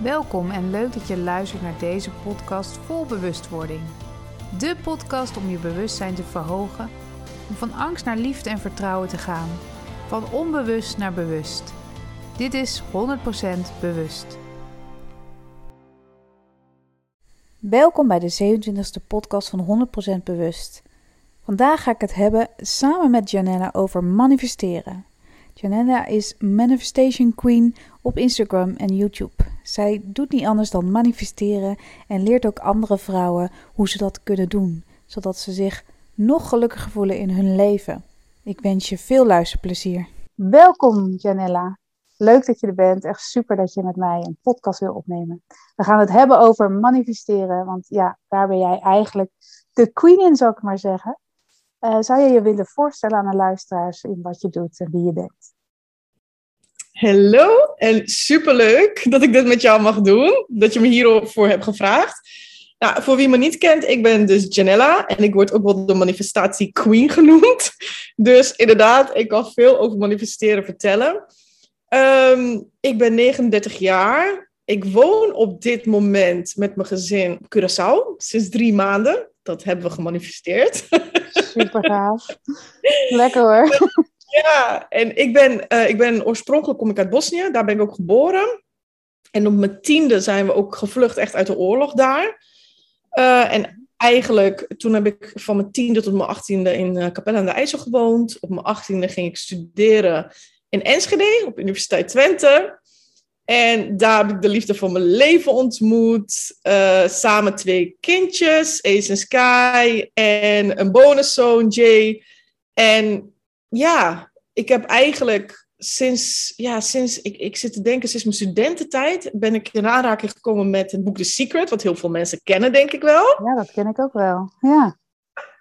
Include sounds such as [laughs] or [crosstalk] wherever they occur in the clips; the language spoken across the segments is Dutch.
Welkom en leuk dat je luistert naar deze podcast vol bewustwording. De podcast om je bewustzijn te verhogen, om van angst naar liefde en vertrouwen te gaan, van onbewust naar bewust. Dit is 100% bewust. Welkom bij de 27e podcast van 100% bewust. Vandaag ga ik het hebben samen met Janella over manifesteren. Janella is Manifestation Queen op Instagram en YouTube. Zij doet niet anders dan manifesteren en leert ook andere vrouwen hoe ze dat kunnen doen, zodat ze zich nog gelukkiger voelen in hun leven. Ik wens je veel luisterplezier. Welkom Janella. Leuk dat je er bent. Echt super dat je met mij een podcast wil opnemen. We gaan het hebben over manifesteren, want ja, daar ben jij eigenlijk de queen in, zou ik maar zeggen. Uh, zou je je willen voorstellen aan de luisteraars in wat je doet en wie je bent? Hallo en superleuk dat ik dit met jou mag doen, dat je me hiervoor hebt gevraagd. Nou, voor wie me niet kent, ik ben dus Janella en ik word ook wel de manifestatie queen genoemd. Dus inderdaad, ik kan veel over manifesteren vertellen. Um, ik ben 39 jaar. Ik woon op dit moment met mijn gezin Curaçao sinds drie maanden. Dat hebben we gemanifesteerd. [laughs] Super gaaf. Lekker hoor. Ja, en ik ben, uh, ik ben oorspronkelijk kom ik uit Bosnië, daar ben ik ook geboren. En op mijn tiende zijn we ook gevlucht echt uit de oorlog daar. Uh, en eigenlijk, toen heb ik van mijn tiende tot mijn achttiende in uh, Capelle aan de IJssel gewoond. Op mijn achttiende ging ik studeren in Enschede, op Universiteit Twente. En daar heb ik de liefde van mijn leven ontmoet. Uh, samen twee kindjes, Ace en Sky. En een bonuszoon, Jay. En ja, ik heb eigenlijk sinds, ja, sinds ik, ik zit te denken, sinds mijn studententijd ben ik in aanraking gekomen met het boek The Secret, wat heel veel mensen kennen, denk ik wel. Ja, dat ken ik ook wel. Ja.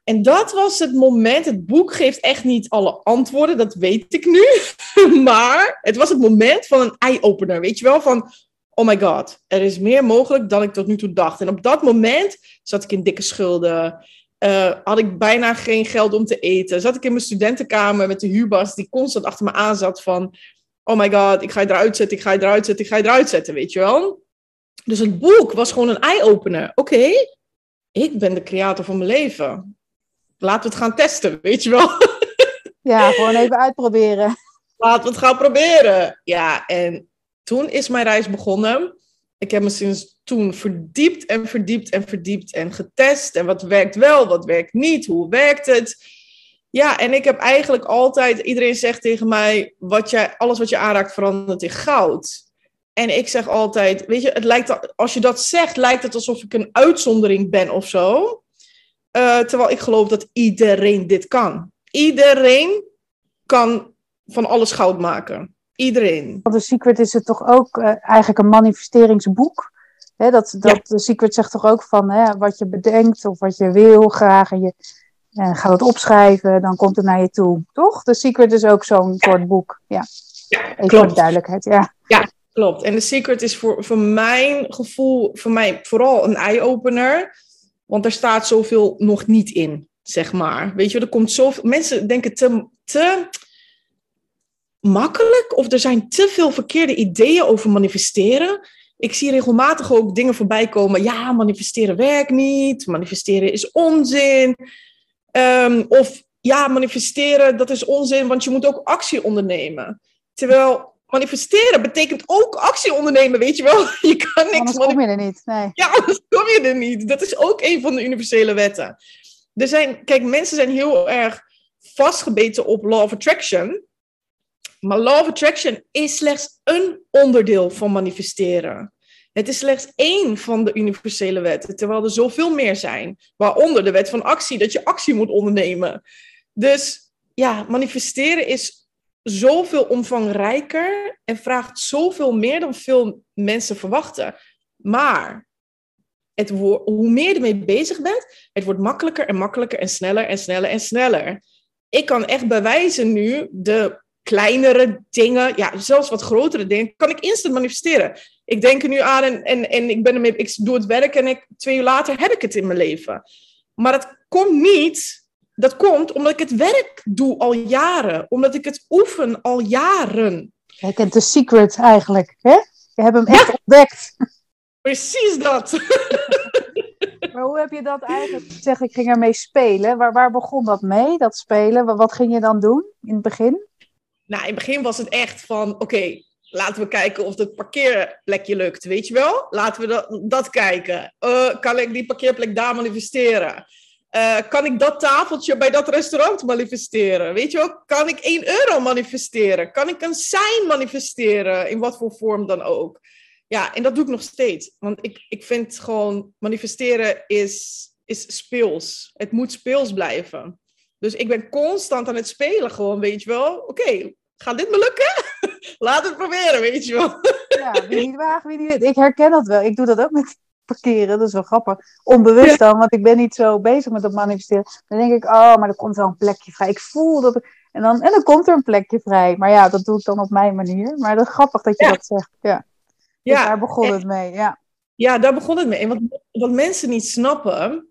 En dat was het moment. Het boek geeft echt niet alle antwoorden, dat weet ik nu. [laughs] maar het was het moment van een eye-opener, weet je wel? Van, oh my god, er is meer mogelijk dan ik tot nu toe dacht. En op dat moment zat ik in dikke schulden. Uh, had ik bijna geen geld om te eten. Zat ik in mijn studentenkamer met de huurbas die constant achter me aan zat van... Oh my god, ik ga je eruit zetten, ik ga je eruit zetten, ik ga je eruit zetten, weet je wel? Dus het boek was gewoon een eye-opener. Oké, ik ben de creator van mijn leven. Laten we het gaan testen, weet je wel? [laughs] Ja, gewoon even uitproberen. Laten we het gaan proberen. Ja, en toen is mijn reis begonnen. Ik heb me sinds toen verdiept en verdiept en verdiept en getest. En wat werkt wel, wat werkt niet, hoe werkt het? Ja, en ik heb eigenlijk altijd, iedereen zegt tegen mij, wat jij, alles wat je aanraakt verandert in goud. En ik zeg altijd, weet je, het lijkt, als je dat zegt, lijkt het alsof ik een uitzondering ben of zo. Uh, terwijl ik geloof dat iedereen dit kan. Iedereen kan van alles goud maken. Iedereen. The Secret is het toch ook uh, eigenlijk een manifesteringsboek. Hè, dat, dat ja. The Secret zegt toch ook van hè, wat je bedenkt of wat je wil graag. En je uh, gaat het opschrijven, dan komt het naar je toe. Toch? The Secret is ook zo'n soort boek. Ja, ja Even klopt. duidelijkheid. Ja. ja, klopt. En The Secret is voor, voor mijn gevoel, voor mij vooral een eye-opener. Want er staat zoveel nog niet in, zeg maar. Weet je, er komt zoveel... Mensen denken te... te makkelijk of er zijn te veel verkeerde ideeën over manifesteren. Ik zie regelmatig ook dingen voorbij komen. Ja, manifesteren werkt niet. Manifesteren is onzin. Um, of ja, manifesteren, dat is onzin, want je moet ook actie ondernemen. Terwijl manifesteren betekent ook actie ondernemen, weet je wel. [laughs] Je kan niks... Anders kom je er niet, nee. Ja, anders kom je er niet. Dat is ook een van de universele wetten. Er zijn, kijk, mensen zijn heel erg vastgebeten op law of attraction. Maar law of attraction is slechts een onderdeel van manifesteren. Het is slechts één van de universele wetten, terwijl er zoveel meer zijn. Waaronder de wet van actie, dat je actie moet ondernemen. Dus ja, manifesteren is zoveel omvangrijker en vraagt zoveel meer dan veel mensen verwachten. Maar het hoe meer je ermee bezig bent, het wordt makkelijker en makkelijker en sneller en sneller en sneller. Ik kan echt bewijzen nu de kleinere dingen, ja, zelfs wat grotere dingen, kan ik instant manifesteren. Ik denk er nu aan en, en, en ik, ben ermee, ik doe het werk en ik, twee uur later heb ik het in mijn leven. Maar dat komt niet, dat komt omdat ik het werk doe al jaren, omdat ik het oefen al jaren. Je kent de secret eigenlijk, hè? Je hebt hem echt ontdekt. Precies dat. [laughs] Maar hoe heb je dat eigenlijk? [laughs] Zeg, ik ging ermee spelen. Waar, waar begon dat mee, dat spelen? Wat, wat ging je dan doen in het begin? Nou, in het begin was het echt van, oké, laten we kijken of het parkeerplekje lukt, weet je wel? Laten we dat, dat kijken. Uh, kan ik die parkeerplek daar manifesteren? Uh, kan ik dat tafeltje bij dat restaurant manifesteren? Weet je wel? Kan ik 1 euro manifesteren? Kan ik een sign manifesteren? In wat voor vorm dan ook. Ja, en dat doe ik nog steeds. Want ik, ik vind gewoon manifesteren is, is speels. Het moet speels blijven. Dus ik ben constant aan het spelen gewoon, weet je wel. Oké, gaat dit me lukken? [laughs] Laat het proberen, weet je wel. Ja, wie niet waagt, wie niet. Ik herken dat wel. Ik doe dat ook met parkeren. Dat is wel grappig. Onbewust dan, want ik ben niet zo bezig met dat manifesteren. Dan denk ik, oh, maar er komt wel een plekje vrij. Ik voel dat... En dan, en dan komt er een plekje vrij. Maar ja, dat doe ik dan op mijn manier. Maar dat is grappig dat je dat zegt. Ja. Dus ja, daar begon het mee, ja. Ja, daar begon het mee. En wat, wat mensen niet snappen,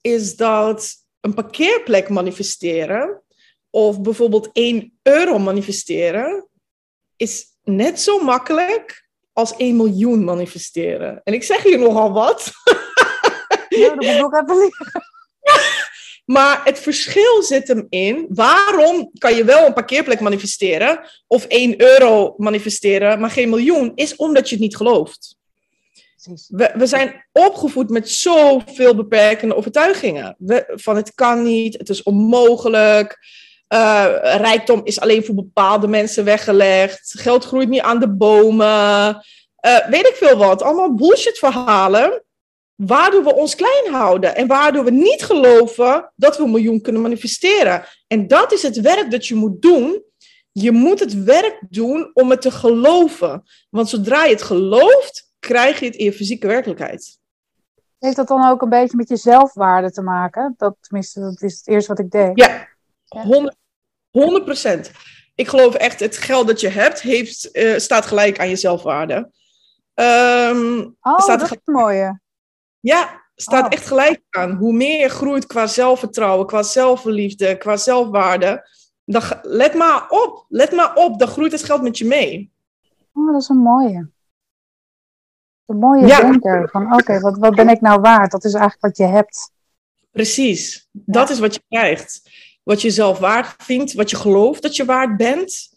is dat een parkeerplek manifesteren, of bijvoorbeeld 1 euro manifesteren, is net zo makkelijk als 1 miljoen manifesteren. En ik zeg hier nogal wat. Ja, dat moet ik ook even [laughs] Maar het verschil zit hem in, waarom kan je wel een parkeerplek manifesteren of 1 euro manifesteren, maar geen miljoen, is omdat je het niet gelooft. We, we zijn opgevoed met zoveel beperkende overtuigingen. We, van het kan niet, het is onmogelijk, uh, rijkdom is alleen voor bepaalde mensen weggelegd, geld groeit niet aan de bomen, uh, weet ik veel wat. Allemaal bullshit verhalen waardoor we ons klein houden en waardoor we niet geloven dat we een miljoen kunnen manifesteren. En dat is het werk dat je moet doen. Je moet het werk doen om het te geloven. Want zodra je het gelooft, krijg je het in je fysieke werkelijkheid. Heeft dat dan ook een beetje met je zelfwaarde te maken? Dat, tenminste, dat is het eerste wat ik denk. Ja, 100 procent. Ik geloof echt, het geld dat je hebt, heeft, uh, staat gelijk aan je zelfwaarde. Um, oh, staat dat is mooie. Ja, staat oh. echt gelijk aan. Hoe meer je groeit qua zelfvertrouwen, qua zelfverliefde, qua zelfwaarde. Dan, let maar op, let maar op, dan groeit het geld met je mee. Oh, dat is een mooie. Een mooie ja. denker. Van oké, wat, wat ben ik nou waard? Dat is eigenlijk wat je hebt. Precies, dat is wat je krijgt. Wat je zelf waard vindt, wat je gelooft dat je waard bent.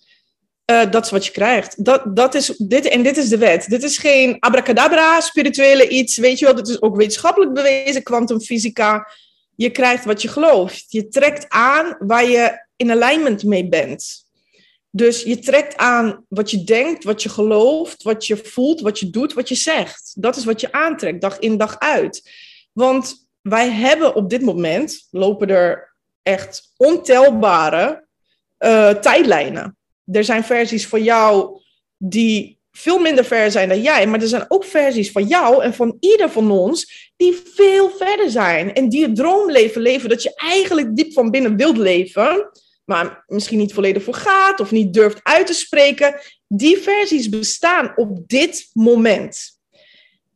Uh, dat is wat je krijgt. Dat, dat is dit, en dit is de wet. Dit is geen abracadabra, spirituele iets, weet je wel. Dit is ook wetenschappelijk bewezen, kwantumfysica. Je krijgt wat je gelooft. Je trekt aan waar je in alignment mee bent. Dus je trekt aan wat je denkt, wat je gelooft, wat je voelt, wat je doet, wat je zegt. Dat is wat je aantrekt, dag in dag uit. Want wij hebben op dit moment, lopen er echt ontelbare uh, tijdlijnen er zijn versies van jou die veel minder ver zijn dan jij, maar er zijn ook versies van jou en van ieder van ons die veel verder zijn en die het droomleven leven dat je eigenlijk diep van binnen wilt leven, maar misschien niet volledig voor gaat of niet durft uit te spreken. Die versies bestaan op dit moment.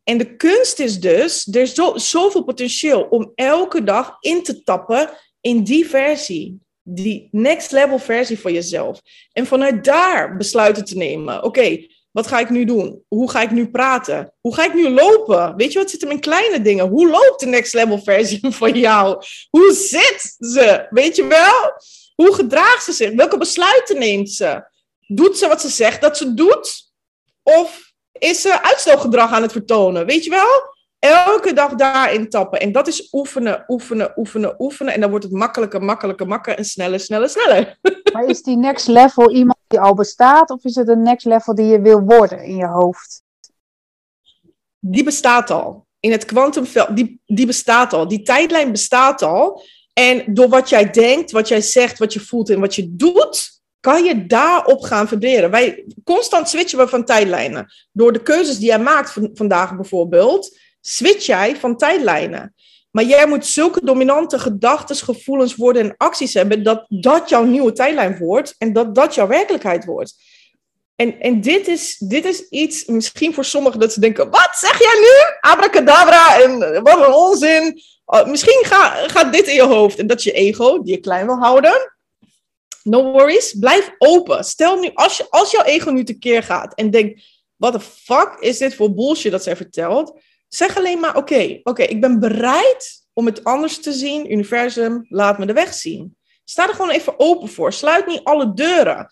En de kunst is dus, er is zo, zoveel potentieel om elke dag in te tappen in die versie die next level versie van jezelf. En vanuit daar besluiten te nemen. Oké, wat ga ik nu doen? Hoe ga ik nu praten? Hoe ga ik nu lopen? Weet je wat zit er in kleine dingen? Hoe loopt de next level versie [laughs] van jou? Hoe zit ze? Weet je wel? Hoe gedraagt ze zich? Welke besluiten neemt ze? Doet ze wat ze zegt dat ze doet? Of is ze uitstelgedrag aan het vertonen? Weet je wel? Elke dag daarin tappen. En dat is oefenen, oefenen, oefenen, oefenen. En dan wordt het makkelijker, makkelijker, makkelijker en sneller, sneller, sneller. [laughs] Maar is die next level iemand die al bestaat? Of is het een next level die je wil worden in je hoofd? Die bestaat al. In het kwantumveld, die, die bestaat al. Die tijdlijn bestaat al. En door wat jij denkt, wat jij zegt, wat je voelt en wat je doet, kan je daarop gaan vibreren. Wij constant switchen we van tijdlijnen. Door de keuzes die jij maakt vandaag bijvoorbeeld, switch jij van tijdlijnen. Maar jij moet zulke dominante gedachten, gevoelens, woorden en acties hebben dat dat jouw nieuwe tijdlijn wordt en dat dat jouw werkelijkheid wordt. En, en dit, is, dit is iets, misschien voor sommigen dat ze denken, wat zeg jij nu? Abracadabra en wat een onzin. Uh, misschien ga, gaat dit in je hoofd en dat is je ego, die je klein wil houden. No worries, blijf open. Stel nu, als, je, als jouw ego nu tekeer gaat en denkt, what the fuck is dit voor bullshit dat zij vertelt? Zeg alleen maar, oké, oké, ik ben bereid om het anders te zien. Universum, laat me de weg zien. Sta er gewoon even open voor. Sluit niet alle deuren.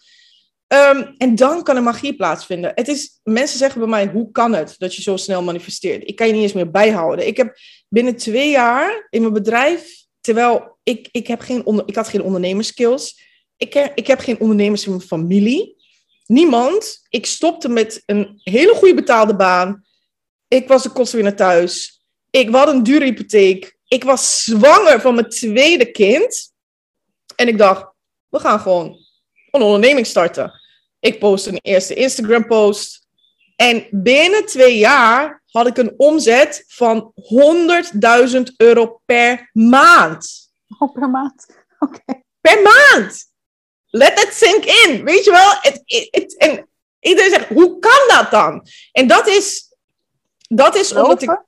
Ehm, en dan kan er magie plaatsvinden. Het is, mensen zeggen bij mij, hoe kan het dat je zo snel manifesteert? Ik kan je niet eens meer bijhouden. Ik heb binnen twee jaar in mijn bedrijf, terwijl ik, ik, heb geen onder, ik had geen ondernemerskills. Ik, ik heb geen ondernemers in mijn familie. Niemand. Ik stopte met een hele goede betaalde baan. Ik was de kostwinner thuis. Ik had een dure hypotheek. Ik was zwanger van mijn tweede kind. En ik dacht, we gaan gewoon een onderneming starten. Ik post een eerste Instagram post. En binnen twee jaar had ik een omzet van 100.000 euro per maand. Oh, per maand? [laughs] Oké. Per maand! Let it sink in. Weet je wel? Het, het, en iedereen zegt, hoe kan dat dan? En dat is, dat is omdat ik...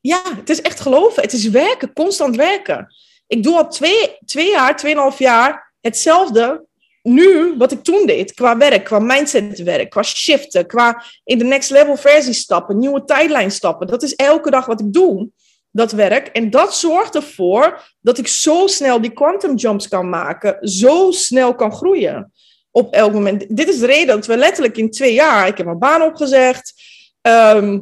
Ja, het is echt geloven. Het is werken, constant werken. Ik doe al twee, twee jaar, tweeënhalf jaar hetzelfde nu wat ik toen deed, qua werk, qua mindsetwerk, qua shiften, qua in de next level versie stappen, nieuwe tijdlijn stappen. Dat is elke dag wat ik doe, dat werk. En dat zorgt ervoor dat ik zo snel die quantum jumps kan maken, zo snel kan groeien op elk moment. Dit is de reden dat we letterlijk in twee jaar, ik heb mijn baan opgezegd, ehm,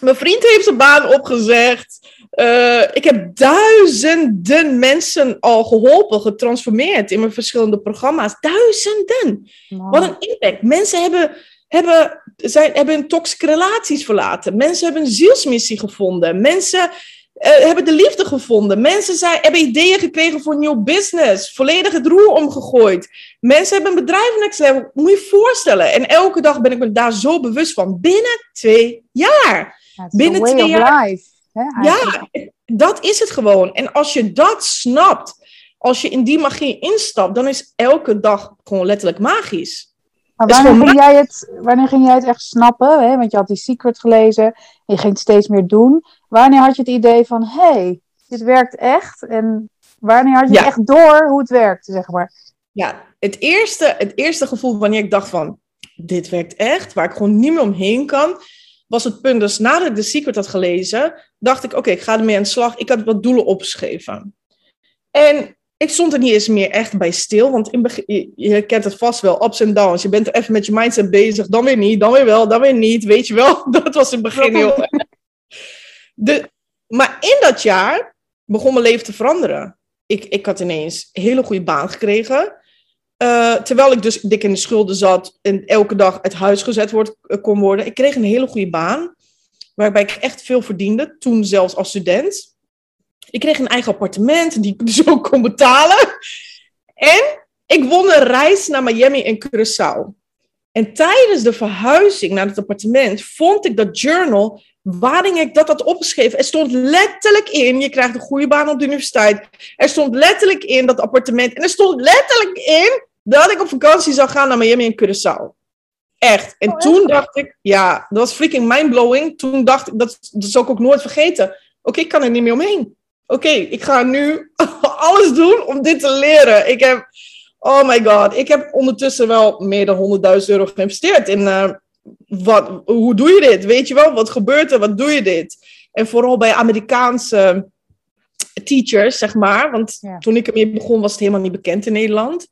mijn vriend heeft zijn baan opgezegd. Uh, ik heb duizenden mensen al geholpen, getransformeerd in mijn verschillende programma's. Duizenden! Wat een impact. Mensen hebben, hebben, zijn, hebben toxische relaties verlaten. Mensen hebben een zielsmissie gevonden. Mensen uh, hebben de liefde gevonden. Mensen zijn, hebben ideeën gekregen voor een nieuw business. Volledig het roer omgegooid. Mensen hebben een bedrijf next level. Moet je je voorstellen. En elke dag ben ik me daar zo bewust van. Binnen twee jaar. Binnen twee jaar. Life ja, dat is het gewoon. En als je dat snapt, als je in die magie instapt, dan is elke dag gewoon letterlijk magisch. Maar wanneer, ging jij het, wanneer ging jij het echt snappen? Hè? Want je had die secret gelezen, en je ging het steeds meer doen. Wanneer had je het idee van, hé, hey, dit werkt echt? En wanneer had je echt door hoe het werkte, zeg maar? Ja, het eerste, het eerste gevoel wanneer ik dacht van, dit werkt echt, waar ik gewoon niet meer omheen kan, was het punt, dus nadat ik The Secret had gelezen, dacht ik, oké, ik ga ermee aan de slag. Ik had wat doelen opgeschreven. En ik stond er niet eens meer echt bij stil, want in begin, je, kent het vast wel, ups en downs. Je bent er even met je mindset bezig, dan weer niet, dan weer wel, dan weer niet, weet je wel. [laughs] Dat was in het begin heel. [laughs] De, maar in dat jaar begon mijn leven te veranderen. Ik, ik had ineens een hele goede baan gekregen. Uh, terwijl ik dus dik in de schulden zat en elke dag het huis gezet wordt, eh, kon worden. Ik kreeg een hele goede baan, waarbij ik echt veel verdiende, toen zelfs als student. Ik kreeg een eigen appartement die ik [laughs] dus ook kon betalen. En ik won een reis naar Miami en Curaçao. En tijdens de verhuizing naar het appartement vond ik dat journal waarin ik dat had opgeschreven. Er stond letterlijk in, je krijgt een goede baan op de universiteit. Er stond letterlijk in dat appartement. En er stond letterlijk in dat ik op vakantie zou gaan naar Miami en Curaçao. Echt. En oh, toen dacht ik, ja, dat was freaking mindblowing. Toen dacht ik, dat, dat zal ik ook nooit vergeten. Oké, ik kan er niet meer omheen. Oké, ik ga nu [laughs] alles doen om dit te leren. Ik heb, oh my god, ik heb ondertussen wel meer dan 100.000 euro geïnvesteerd in, uh, wat, hoe doe je dit? Weet je wel, wat gebeurt er? Wat doe je dit? En vooral bij Amerikaanse teachers, zeg maar. Want toen ik ermee begon, was het helemaal niet bekend in Nederland.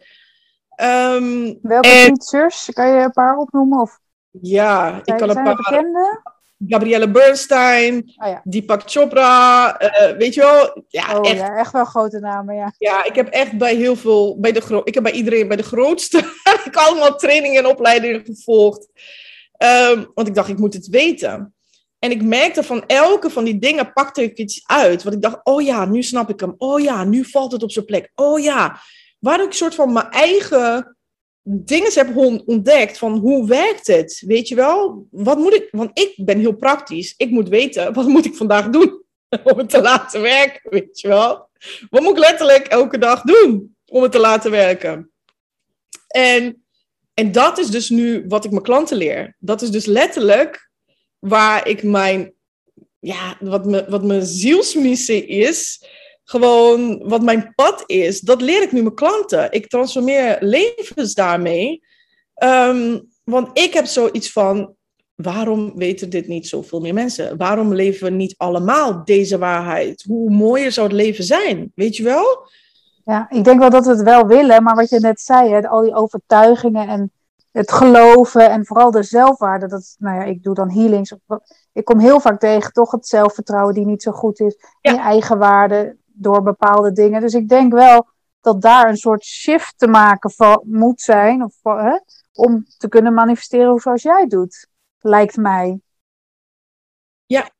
Um, Welke teachers? Kan je een paar opnoemen? Of... Ja, ik kan een paar... Bekende? Gabrielle Bernstein, oh, ja. Deepak Chopra, uh, weet je wel? Ja, oh, echt. Ja, echt wel grote namen, ja. Ja, ik heb echt bij heel veel, bij de ik heb bij iedereen, bij de grootste, [laughs] ik allemaal trainingen en opleidingen gevolgd. Um, want ik dacht, ik moet het weten. En ik merkte van elke van die dingen pakte ik iets uit. Want ik dacht, oh ja, nu snap ik hem. Oh ja, nu valt het op zijn plek. Oh ja. Waar ik soort van mijn eigen dingen heb ontdekt van hoe werkt het? Weet je wel? Wat moet ik? Want ik ben heel praktisch. Ik moet weten, wat moet ik vandaag doen [laughs] om het te laten werken? Weet je wel? Wat moet ik letterlijk elke dag doen om het te laten werken? En en dat is dus nu wat ik mijn klanten leer. Dat is dus letterlijk waar ik mijn, ja, wat, me, wat mijn zielsmissie is, gewoon wat mijn pad is, dat leer ik nu mijn klanten. Ik transformeer levens daarmee. Um, want ik heb zoiets van, waarom weten dit niet zoveel meer mensen? Waarom leven we niet allemaal deze waarheid? Hoe mooier zou het leven zijn? Weet je wel? Ja, ik denk wel dat we het wel willen, maar wat je net zei, hè, al die overtuigingen en het geloven en vooral de zelfwaarde. Dat, nou ja, ik doe dan healings. Ik kom heel vaak tegen toch het zelfvertrouwen die niet zo goed is. Ja. Je eigen waarde door bepaalde dingen. Dus ik denk wel dat daar een soort shift te maken van, moet zijn. Of, hè, om te kunnen manifesteren zoals jij doet, lijkt mij. Ja,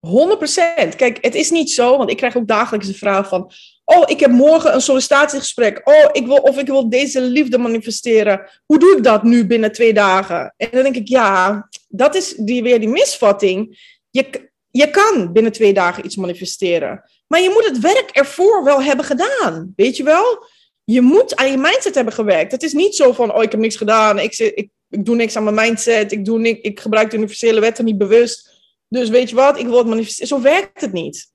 100%. Kijk, het is niet zo, want ik krijg ook dagelijks de vraag van... Oh, ik heb morgen een sollicitatiegesprek. Oh, ik wil, of ik wil deze liefde manifesteren. Hoe doe ik dat nu binnen twee dagen? En dan denk ik, ja, dat is die, weer die misvatting. Je, je kan binnen twee dagen iets manifesteren. Maar je moet het werk ervoor wel hebben gedaan. Weet je wel? Je moet aan je mindset hebben gewerkt. Het is niet zo van, oh, ik heb niks gedaan. Ik, ik, ik doe niks aan mijn mindset. Ik, doe niks, ik gebruik de universele wetten niet bewust. Dus weet je wat, ik wil het manifesteren. Zo werkt het niet.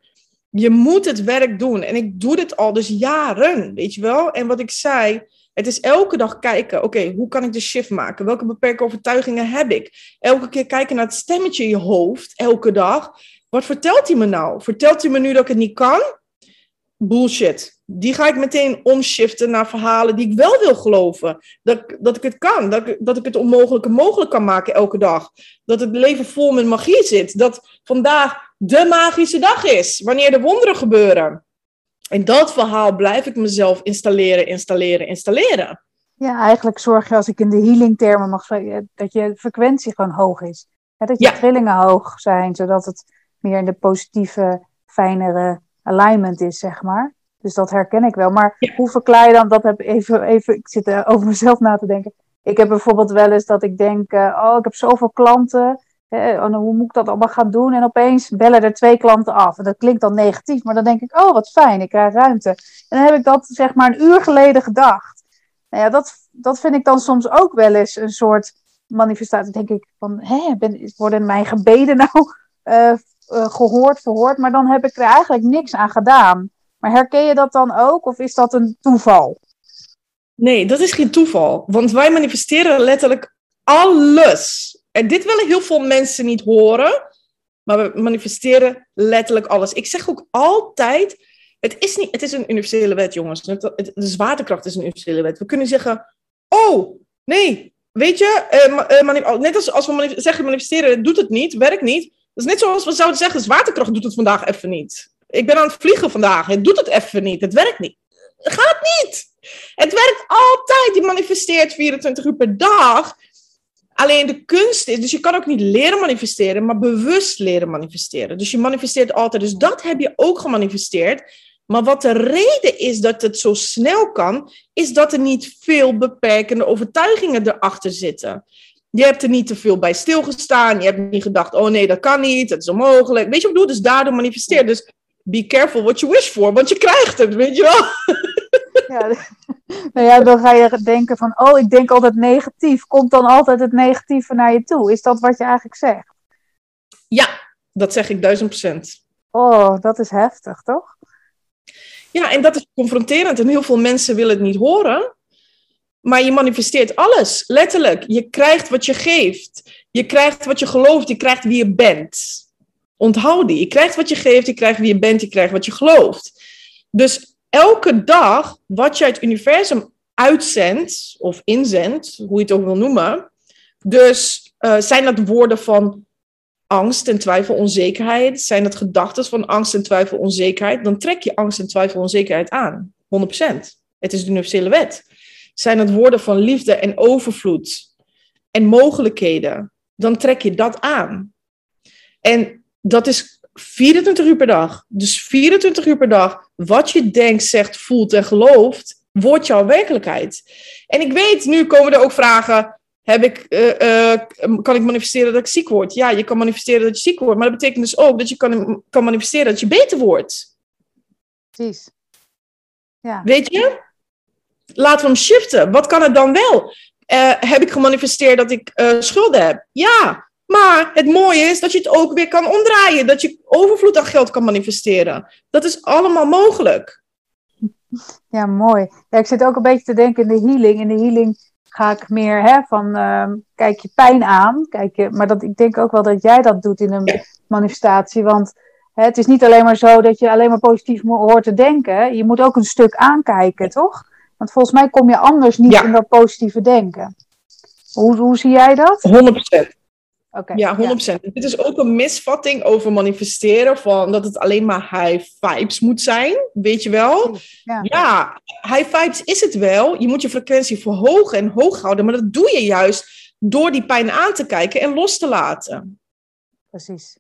Je moet het werk doen. En ik doe dit al dus jaren, weet je wel. En wat ik zei, het is elke dag kijken, oké, hoe kan ik de shift maken? Welke beperkende overtuigingen heb ik? Elke keer kijken naar het stemmetje in je hoofd, elke dag. Wat vertelt hij me nou? Vertelt hij me nu dat ik het niet kan? Bullshit. Die ga ik meteen omshiften naar verhalen die ik wel wil geloven. Dat, dat ik het kan. Dat dat ik het onmogelijke mogelijk kan maken elke dag. Dat het leven vol met magie zit. Dat vandaag de magische dag is. Wanneer de wonderen gebeuren. En dat verhaal blijf ik mezelf installeren, installeren, installeren. Ja, eigenlijk zorg je, als ik in de healing termen mag zeggen, dat je frequentie gewoon hoog is. dat je trillingen hoog zijn, zodat het meer in de positieve, fijnere alignment is, zeg maar. Dus dat herken ik wel. Maar hoe verklaar je dan dat? Heb even, even, ik zit er over mezelf na te denken. Ik heb bijvoorbeeld wel eens dat ik denk: uh, oh, ik heb zoveel klanten. Hoe moet ik dat allemaal gaan doen? En opeens bellen er twee klanten af. En dat klinkt dan negatief, maar dan denk ik: oh, wat fijn, ik krijg ruimte. En dan heb ik dat zeg maar een uur geleden gedacht. Nou ja, dat, dat vind ik dan soms ook wel eens een soort manifestatie. denk ik van: hè, ben, worden mijn gebeden nou uh, uh, gehoord, verhoord, maar dan heb ik er eigenlijk niks aan gedaan. Maar herken je dat dan ook of is dat een toeval? Nee, dat is geen toeval. Want wij manifesteren letterlijk alles. En dit willen heel veel mensen niet horen. Maar we manifesteren letterlijk alles. Ik zeg ook altijd: het is, niet, het is een universele wet, jongens. De zwaartekracht is een universele wet. We kunnen zeggen: Oh, nee, weet je, uh, net als als we zeggen manifesteren, doet het niet, werkt niet. Dat is net zoals we zouden zeggen, zwaartekracht doet het vandaag even niet. Ik ben aan het vliegen vandaag, het doet het even niet, het werkt niet. Het gaat niet. Het werkt altijd, je manifesteert 24 uur per dag. Alleen de kunst is, dus je kan ook niet leren manifesteren, maar bewust leren manifesteren. Dus je manifesteert altijd. Dus dat heb je ook gemanifesteerd. Maar wat de reden is dat het zo snel kan, is dat er niet veel beperkende overtuigingen erachter zitten. Je hebt er niet te veel bij stilgestaan. Je hebt niet gedacht, oh nee, dat kan niet, dat is onmogelijk. Weet je wat ik bedoel? Dus daardoor manifesteer. Dus be careful what you wish for, want je krijgt het, weet je wel. Ja, nou ja, dan ga je denken van, oh, ik denk altijd negatief. Komt dan altijd het negatieve naar je toe? Is dat wat je eigenlijk zegt? Ja, dat zeg ik duizend procent. Oh, dat is heftig, toch? Ja, en dat is confronterend en heel veel mensen willen het niet horen. Maar je manifesteert alles, letterlijk. Je krijgt wat je geeft. Je krijgt wat je gelooft, je krijgt wie je bent. Onthoud die. Je krijgt wat je geeft, je krijgt wie je bent, je krijgt wat je gelooft. Dus elke dag wat je het universum uitzendt of inzendt, hoe je het ook wil noemen. Dus uh, zijn dat woorden van angst en twijfel, onzekerheid? Zijn dat gedachten van angst en twijfel, onzekerheid? Dan trek je angst en twijfel, onzekerheid aan. 100%. Het is de universele wet zijn het woorden van liefde en overvloed en mogelijkheden, dan trek je dat aan. En dat is 24 uur per dag. Dus 24 uur per dag, wat je denkt, zegt, voelt en gelooft, wordt jouw werkelijkheid. En ik weet, nu komen er ook vragen. Heb ik, uh, uh, kan ik manifesteren dat ik ziek word? Ja, je kan manifesteren dat je ziek wordt, maar dat betekent dus ook dat je kan, kan manifesteren dat je beter wordt. Precies. Ja. Weet je? laten we hem shiften. Wat kan het dan wel? Uh, heb ik gemanifesteerd dat ik schulden heb? Ja, maar het mooie is dat je het ook weer kan omdraaien. Dat je overvloed aan geld kan manifesteren. Dat is allemaal mogelijk. Ja, mooi. Ja, ik zit ook een beetje te denken in de healing. In de healing ga ik meer hè, van ehm, kijk je pijn aan. Kijk je, maar dat, ik denk ook wel dat jij dat doet in een manifestatie. Want hè, het is niet alleen maar zo dat je alleen maar positief hoort te denken. Je moet ook een stuk aankijken, toch? Want volgens mij kom je anders niet in dat positieve denken. Hoe, hoe zie jij dat? 100%. Okay, ja, 100%. Ja. Dit is ook een misvatting over manifesteren, van dat het alleen maar high vibes moet zijn, weet je wel? Ja. ja, high vibes is het wel. Je moet je frequentie verhogen en hoog houden, maar dat doe je juist door die pijn aan te kijken en los te laten. Precies.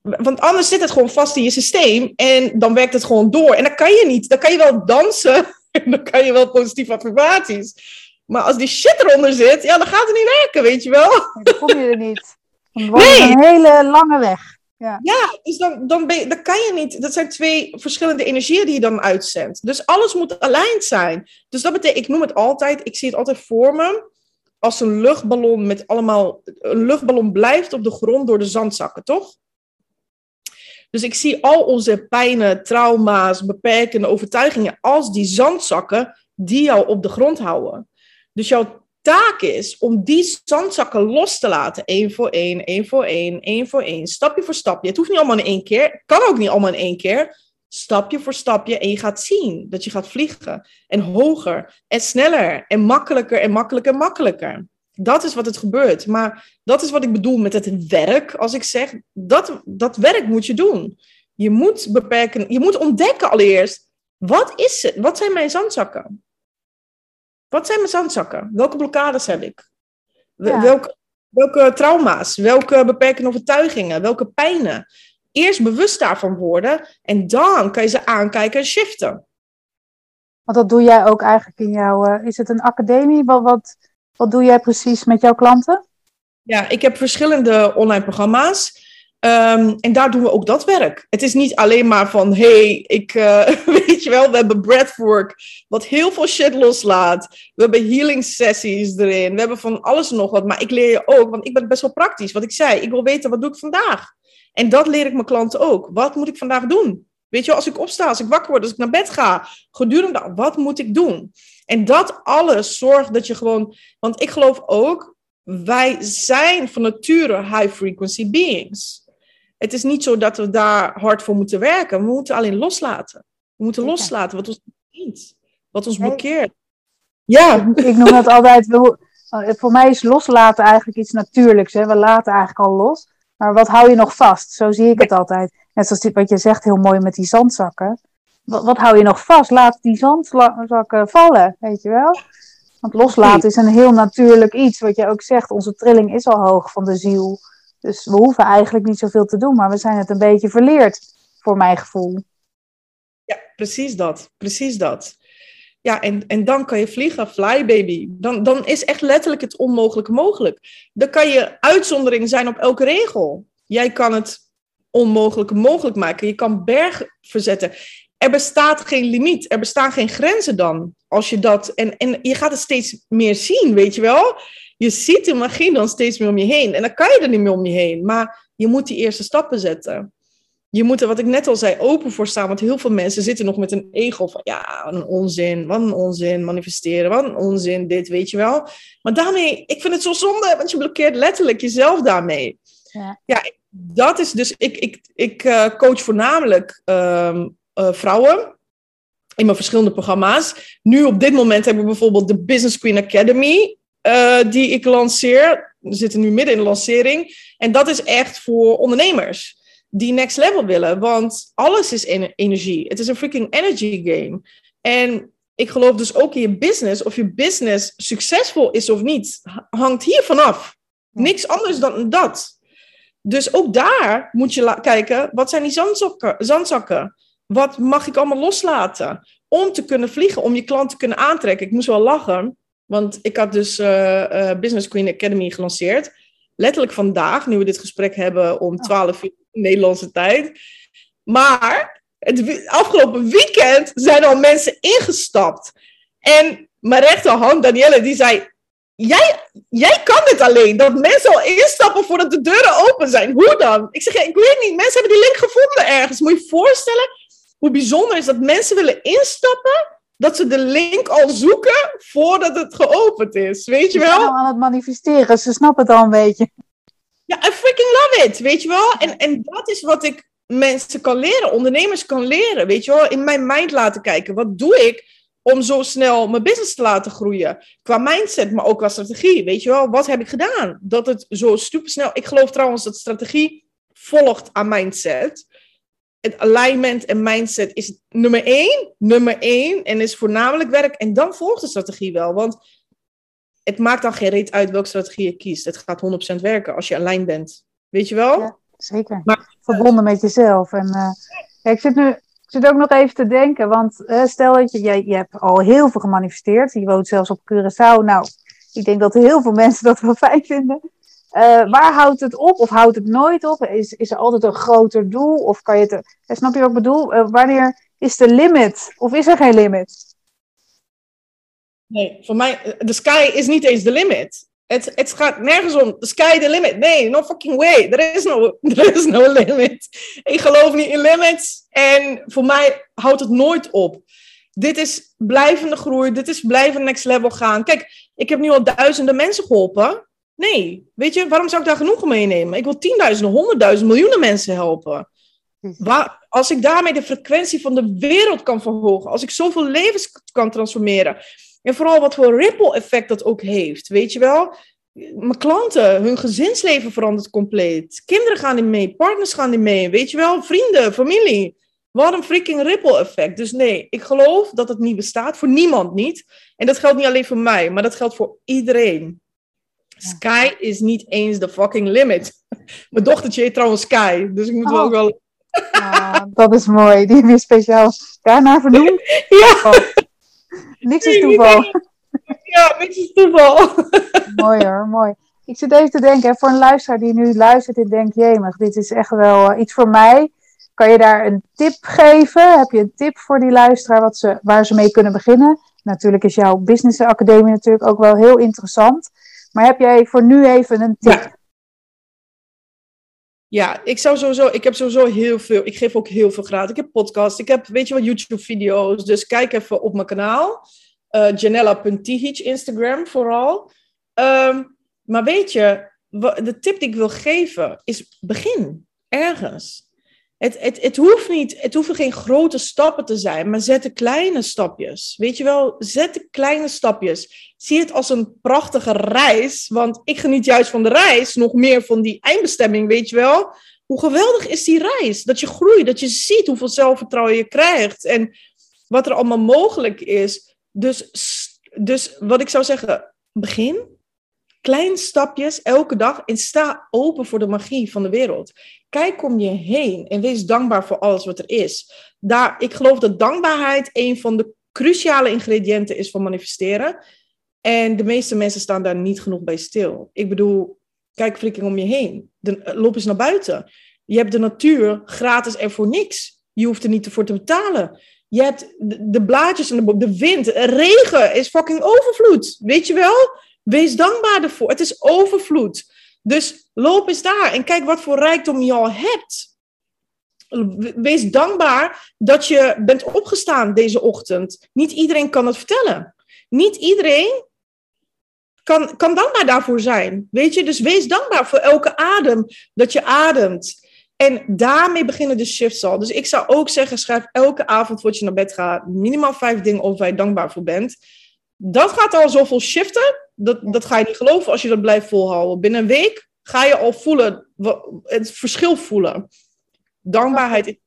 want anders zit het gewoon vast in je systeem en dan werkt het gewoon door. En dan kan je niet, dan kan je wel dansen [laughs] en dan kan je wel positieve affirmaties. Maar als die shit eronder zit, ja, dan gaat het niet werken, weet je wel. Nee, dan kom je er niet. Dan wordt nee. een hele lange weg. Ja, ja dus dan, dan, ben je, dan kan je niet. Dat zijn twee verschillende energieën die je dan uitzendt. Dus alles moet aligned zijn. Dus dat betekent, ik noem het altijd, ik zie het altijd voor me. Als een luchtballon met allemaal. Een luchtballon blijft op de grond door de zandzakken, toch? Dus ik zie al onze pijnen, trauma's, beperkende overtuigingen als die zandzakken die jou op de grond houden. Dus jouw taak is om die zandzakken los te laten. één voor één, één voor één, één voor één. Stapje voor stapje. Het hoeft niet allemaal in één keer. Kan ook niet allemaal in één keer. Stapje voor stapje. En je gaat zien dat je gaat vliegen. En hoger en sneller en makkelijker en makkelijker en makkelijker. Dat is wat het gebeurt. Maar dat is wat ik bedoel met het werk. Als ik zeg, dat, dat werk moet je doen. Je moet beperken, je moet ontdekken allereerst. Wat is het? Wat zijn mijn zandzakken? Wat zijn mijn zandzakken? Welke blokkades heb ik? Welke, welke trauma's? Welke beperkende overtuigingen? Welke pijnen? Eerst bewust daarvan worden en dan kan je ze aankijken en shiften. Want dat doe jij ook eigenlijk in jouw. Uh, is het een academie? Wat, wat, wat doe jij precies met jouw klanten? Ja, ik heb verschillende online programma's. Um, en daar doen we ook dat werk. Het is niet alleen maar van, hey, ik, uh, [laughs] weet je wel, we hebben breathwork, wat heel veel shit loslaat. We hebben healing sessies erin. We hebben van alles en nog wat. Maar ik leer je ook, want ik ben best wel praktisch. Wat ik zei, ik wil weten, wat doe ik vandaag? En dat leer ik mijn klanten ook. Wat moet ik vandaag doen? Weet je als ik opsta, als ik wakker word, als ik naar bed ga, gedurende, wat moet ik doen? En dat alles zorgt dat je gewoon, want ik geloof ook, wij zijn van nature high frequency beings. Het is niet zo dat we daar hard voor moeten werken. We moeten alleen loslaten. We moeten loslaten wat ons niet, wat ons blokkeert. Ja. Ik, noem dat altijd. Eh, voor mij is loslaten eigenlijk iets natuurlijks. Hè? We laten eigenlijk al los. Maar wat hou je nog vast? Zo zie ik het altijd. Net zoals dit, wat je zegt heel mooi met die zandzakken. Wat, wat hou je nog vast? Laat die zandzakken vallen, weet je wel? Want loslaten is een heel natuurlijk iets. Wat je ook zegt, onze trilling is al hoog van de ziel. Dus we hoeven eigenlijk niet zoveel te doen, maar we zijn het een beetje verleerd, voor mijn gevoel. Ja, precies dat. Precies dat. Ja, en, en dan kan je vliegen, fly baby. Dan, dan is echt letterlijk het onmogelijke mogelijk. Dan kan je uitzondering zijn op elke regel. Jij kan het onmogelijke mogelijk maken. Je kan bergen verzetten. Er bestaat geen limiet. Er bestaan geen grenzen dan. Als je dat. En, en je gaat het steeds meer zien, weet je wel je ziet de magie dan steeds meer om je heen. En dan kan je er niet meer om je heen. Maar je moet die eerste stappen zetten. Je moet er, wat ik net al zei, open voor staan. Want heel veel mensen zitten nog met een ego van... Ja, wat een onzin, wat een onzin, manifesteren, wat een onzin, dit, weet je wel. Maar daarmee, ik vind het zo zonde, want je blokkeert letterlijk jezelf daarmee. Ja, ja dat is dus... Ik, ik, ik uh, coach voornamelijk uh, uh, vrouwen in mijn verschillende programma's. Nu op dit moment hebben we bijvoorbeeld de Business Queen Academy. Uh, die ik lanceer. We zitten nu midden in de lancering. En dat is echt voor ondernemers die next level willen. Want alles is energie. Het is een freaking energy game. En ik geloof dus ook in je business. Of je business succesvol is of niet, hangt hier vanaf. Niks anders dan dat. Dus ook daar moet je kijken, wat zijn die zandzakken? zandzakken? Wat mag ik allemaal loslaten? Om te kunnen vliegen, om je klant te kunnen aantrekken. Ik moest wel lachen. Want ik had dus uh, Business Queen Academy gelanceerd. Letterlijk vandaag, nu we dit gesprek hebben om 12 uur Nederlandse tijd. Maar het afgelopen weekend zijn al mensen ingestapt. En mijn rechterhand, Danielle, die zei... Jij, jij kan dit alleen. Dat mensen al instappen voordat de deuren open zijn. Hoe dan? Ik zeg, ik weet niet. Mensen hebben die link gevonden ergens. Moet je je voorstellen hoe bijzonder is dat mensen willen instappen dat ze de link al zoeken voordat het geopend is. Weet je Ze wel? zijn al aan het manifesteren. Ze snappen het al een beetje. Ja, I freaking love it, weet je wel? En, en dat is wat ik mensen kan leren, ondernemers kan leren, weet je wel? In mijn mind laten kijken. Wat doe ik om zo snel mijn business te laten groeien? Qua mindset, maar ook qua strategie, weet je wel? Wat heb ik gedaan? Dat het zo snel... Ik geloof trouwens dat strategie volgt aan mindset. Het alignment en mindset is nummer één, nummer één, en is voornamelijk werk. En dan volgt de strategie wel, want het maakt dan geen reet uit welke strategie je kiest. Het gaat 100% werken als je aligned bent. Weet je wel? Ja. Zeker. Maar- Verbonden met jezelf. En eh, ja, ik zit nu ik zit ook nog even te denken, want eh, stel dat je, je, je hebt al heel veel gemanifesteerd. Je woont zelfs op Curaçao. Nou, ik denk dat heel veel [laughs] mensen dat wel fijn vinden. Eh, waar houdt het op of houdt het nooit op? Is, is er altijd een groter doel? Of kan je het, eh, snap je wat ik bedoel? Eh, wanneer is de limit? Of is er geen limit? Nee, voor mij, de sky is niet eens de limit. Het, het gaat nergens om, the sky the limit. Nee, no fucking way. There is no, [laughs] is no limit. Ik geloof niet in limits. En voor mij houdt het nooit op. Dit is blijvende groei. Dit is blijvend next level gaan. Kijk, ik heb nu al duizenden mensen geholpen. Nee, weet je, waarom zou ik daar genoegen meenemen? Ik wil tienduizenden, honderdduizenden, miljoenen mensen helpen. Waar, als ik daarmee de frequentie van de wereld kan verhogen, als ik zoveel levens kan transformeren, en vooral wat voor ripple effect dat ook heeft, weet je wel? Mijn klanten, hun gezinsleven verandert compleet. Kinderen gaan niet mee, partners gaan niet mee, weet je wel? Vrienden, familie. Wat een freaking ripple effect. Dus nee, ik geloof dat het niet bestaat, voor niemand niet. En dat geldt niet alleen voor mij, maar dat geldt voor iedereen. Sky is niet eens de fucking limit. [laughs] Mijn dochtertje heet trouwens Sky, dus ik moet wel Oh. ook wel... Ah, [laughs] dat is mooi. Die heb je speciaal daarna vernoemd. [laughs] Ja, Niks is toeval. ja, niks is toeval. mooi hoor, mooi. Ik zit even te denken, voor een luisteraar die nu luistert en denkt, jemig, dit is echt wel eh, iets voor mij. Kan je daar een tip geven? Heb je een tip voor die luisteraar wat ze, waar ze mee kunnen beginnen? Natuurlijk is jouw business academie natuurlijk ook wel heel interessant. Maar heb jij voor nu even een tip? Ja. Ik zou sowieso, ik heb sowieso heel veel, ik geef ook heel veel gratis. Ik heb podcasts, ik heb, weet je wat, YouTube-video's. Dus kijk even op mijn kanaal. Janella.tih, Instagram vooral. Ehm, maar weet je, de tip die ik wil geven is begin ergens. Het, het, het, hoeft niet, het hoeven geen grote stappen te zijn, maar zet de kleine stapjes. Weet je wel, zet de kleine stapjes. Zie het als een prachtige reis, want ik geniet juist van de reis, nog meer van die eindbestemming, weet je wel. Hoe geweldig is die reis? Dat je groeit, dat je ziet hoeveel zelfvertrouwen je krijgt en wat er allemaal mogelijk is. Dus, dus wat ik zou zeggen, begin. Klein stapjes elke dag en sta open voor de magie van de wereld. Kijk om je heen en wees dankbaar voor alles wat er is. Daar, ik geloof dat dankbaarheid een van de cruciale ingrediënten is van manifesteren. En de meeste mensen staan daar niet genoeg bij stil. Ik bedoel, kijk freaking om je heen. De, loop eens naar buiten. Je hebt de natuur gratis en voor niks. Je hoeft er niet voor te betalen. Je hebt de, de blaadjes en de, de wind, regen is fucking overvloed. Weet je wel? Wees dankbaar ervoor. Het is overvloed. Dus loop eens daar en kijk wat voor rijkdom je al hebt. Wees dankbaar dat je bent opgestaan deze ochtend. Niet iedereen kan het vertellen. Niet iedereen kan, kan dankbaar daarvoor zijn. Weet je, dus wees dankbaar voor elke adem dat je ademt. En daarmee beginnen de shifts al. Dus ik zou ook zeggen, schrijf elke avond voordat je naar bed gaat minimaal vijf dingen op waar je dankbaar voor bent. Dat gaat al zoveel shiften. Dat, dat ga je niet geloven als je dat blijft volhouden. Binnen een week ga je al voelen, het verschil voelen. Dankbaarheid.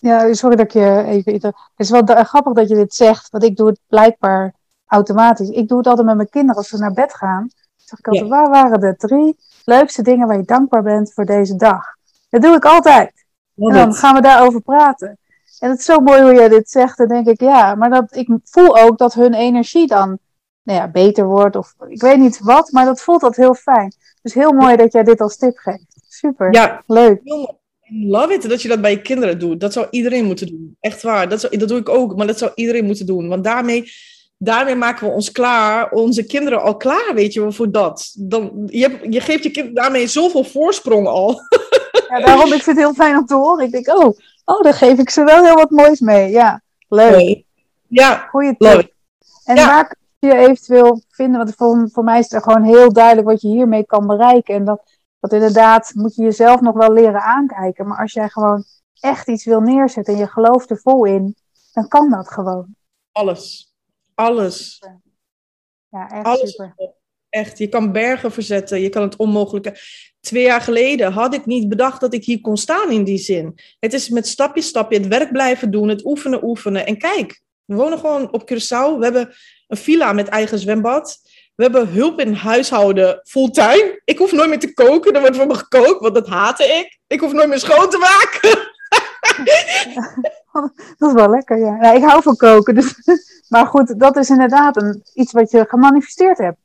Ja, sorry dat ik je even... Het is wel grappig dat je dit zegt, want ik doe het blijkbaar automatisch. Ik doe het altijd met mijn kinderen als ze naar bed gaan. Zeg ik altijd, Ja. waar waren de drie leukste dingen waar je dankbaar bent voor deze dag? Dat doe ik altijd. En dan gaan we daarover praten. En het is zo mooi hoe jij dit zegt. Dan denk ik, ja, maar dat, ik voel ook dat hun energie dan nou ja, beter wordt. Of ik weet niet wat, maar dat voelt dat heel fijn. Dus heel mooi dat jij dit als tip geeft. Super, Ja, leuk. love it dat je dat bij je kinderen doet. Dat zou iedereen moeten doen. Echt waar. Dat, zou, dat doe ik ook, maar dat zou iedereen moeten doen. Want daarmee, daarmee maken we ons klaar, onze kinderen al klaar, weet je voor dat. Dan, je, geeft je kind daarmee zoveel voorsprong al. Ja, daarom ik vind het heel fijn om te horen. Ik denk, oh, oh, dan geef ik ze wel heel wat moois mee. Ja, leuk. Ja, goeie tip. En Ja. waar kun je eventueel vinden? Want voor, voor mij is het gewoon heel duidelijk wat je hiermee kan bereiken. En dat, dat inderdaad moet je jezelf nog wel leren aankijken. Maar als jij gewoon echt iets wil neerzetten en je gelooft er vol in, dan kan dat gewoon. alles. Alles. Ja, echt Alles. super. Echt, je kan bergen verzetten, je kan het onmogelijke. Twee jaar geleden had ik niet bedacht dat ik hier kon staan in die zin. Het is met stapje, stapje het werk blijven doen, het oefenen, oefenen. En kijk, we wonen gewoon op Curaçao. We hebben een villa met eigen zwembad. We hebben hulp in huishouden fulltime. Ik hoef nooit meer te koken, er wordt voor me gekookt, want dat haatte ik. Ik hoef nooit meer schoon te maken. [laughs] Dat is wel lekker, ja. ja ik hou van koken. Dus, [laughs] maar goed, dat is inderdaad een, iets wat je gemanifesteerd hebt.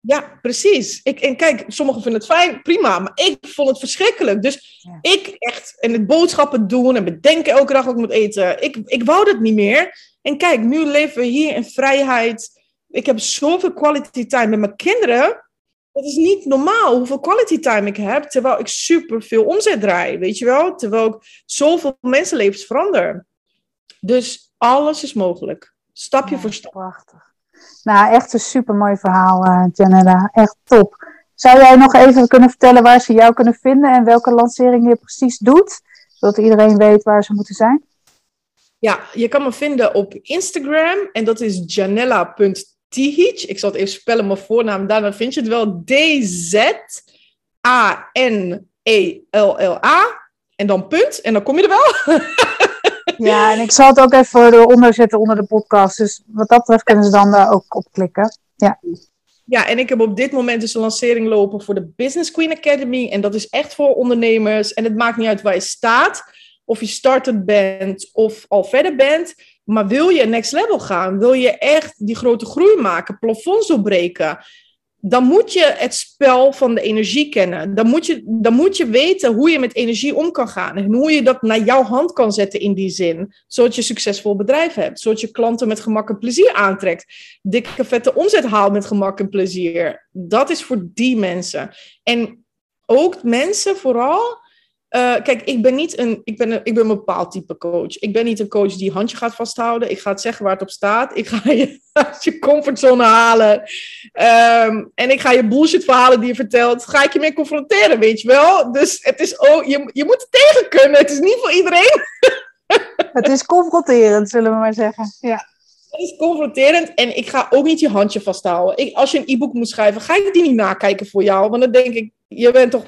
Ja, precies. Ik, en kijk, sommigen vinden het fijn, prima. Maar ik vond het verschrikkelijk. Dus Ja. ik echt, en het boodschappen doen en bedenken elke dag wat ik moet eten. Ik, ik wou dat niet meer. En kijk, nu leven we hier in vrijheid. Ik heb zoveel quality time met mijn kinderen. Dat is niet normaal hoeveel quality time ik heb. Terwijl ik super veel omzet draai, weet je wel? Terwijl ik zoveel mensenlevens verander. Dus alles is mogelijk. Stapje Ja, voor stap. Prachtig. Nou, echt een super mooi verhaal, eh Janella. Echt top. Zou jij nog even kunnen vertellen waar ze jou kunnen vinden en welke lancering je precies doet? Zodat iedereen weet waar ze moeten zijn. Ja, je kan me vinden op Instagram en dat is janella.tihic. Ik zal het even spellen, mijn voornaam, daarna vind je het wel. D-Z-A-N-E-L-L-A. En dan punt, en dan kom je er wel. [laughs] Ja, en ik zal het ook even eronder zetten onder de podcast. Dus wat dat betreft kunnen ze dan daar ook op klikken. Ja, en ik heb op dit moment dus een lancering lopen voor de Business Queen Academy. En dat is echt voor ondernemers. En het maakt niet uit waar je staat, of je starter bent of al verder bent. Maar wil je next level gaan, wil je echt die grote groei maken, plafonds doorbreken, dan moet je het spel van de energie kennen. Dan moet, je, dan moet je weten hoe je met energie om kan gaan. En hoe je dat naar jouw hand kan zetten in die zin. Zodat je een succesvol bedrijf hebt. Zodat je klanten met gemak en plezier aantrekt. Dikke vette omzet haalt met gemak en plezier. Dat is voor die mensen. En ook mensen vooral... eh, kijk, ik ben niet een, ik ben een, ik ben een bepaald type coach. Ik ben niet een coach die handje gaat vasthouden. Ik ga het zeggen waar het op staat. Ik ga je [laughs] uit je comfortzone halen. Ehm, en ik ga je bullshit verhalen die je vertelt, ga ik je mee confronteren, weet je wel? Dus het is ook, je, je moet er tegen kunnen. Het is niet voor iedereen. [laughs] Het is confronterend, zullen we maar zeggen. Ja. Het is confronterend en ik ga ook niet je handje vasthouden. Ik, als je een e-book moet schrijven, ga ik die niet nakijken voor jou. Want dan denk ik, je bent toch,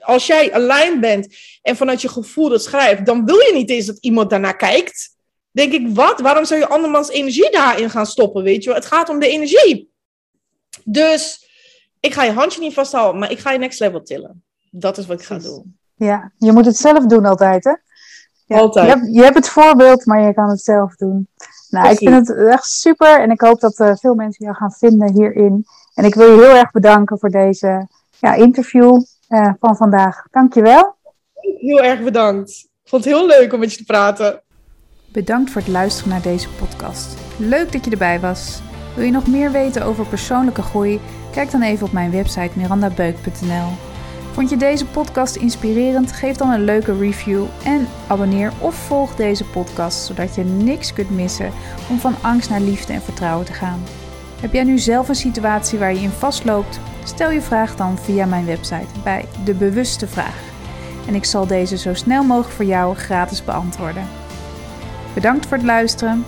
als jij aligned bent en vanuit je gevoel dat schrijft, dan wil je niet eens dat iemand daarnaar kijkt. Denk ik, wat? Waarom zou je andermans energie daarin gaan stoppen, weet je wel? Het gaat om de energie. Dus ik ga je handje niet vasthouden, maar ik ga je next level tillen. Dat is wat ik ga doen. ja, je moet het zelf doen altijd, hè? Ja, Altijd. Je hebt, je hebt het voorbeeld, maar je kan het zelf doen. Nou, ik vind het echt super en ik hoop dat eh, veel mensen jou gaan vinden hierin. En ik wil je heel erg bedanken voor deze ja, interview eh, van vandaag. Dankjewel. Heel erg bedankt. Ik vond het heel leuk om met je te praten. Bedankt voor het luisteren naar deze podcast. Leuk dat je erbij was. Wil je nog meer weten over persoonlijke groei? Kijk dan even op mijn website mirandabeuk.nl. Vond je deze podcast inspirerend? Geef dan een leuke review en abonneer of volg deze podcast zodat je niks kunt missen om van angst naar liefde en vertrouwen te gaan. Heb jij nu zelf een situatie waar je in vastloopt? Stel je vraag dan via mijn website bij De Bewuste Vraag. En ik zal deze zo snel mogelijk voor jou gratis beantwoorden. Bedankt voor het luisteren.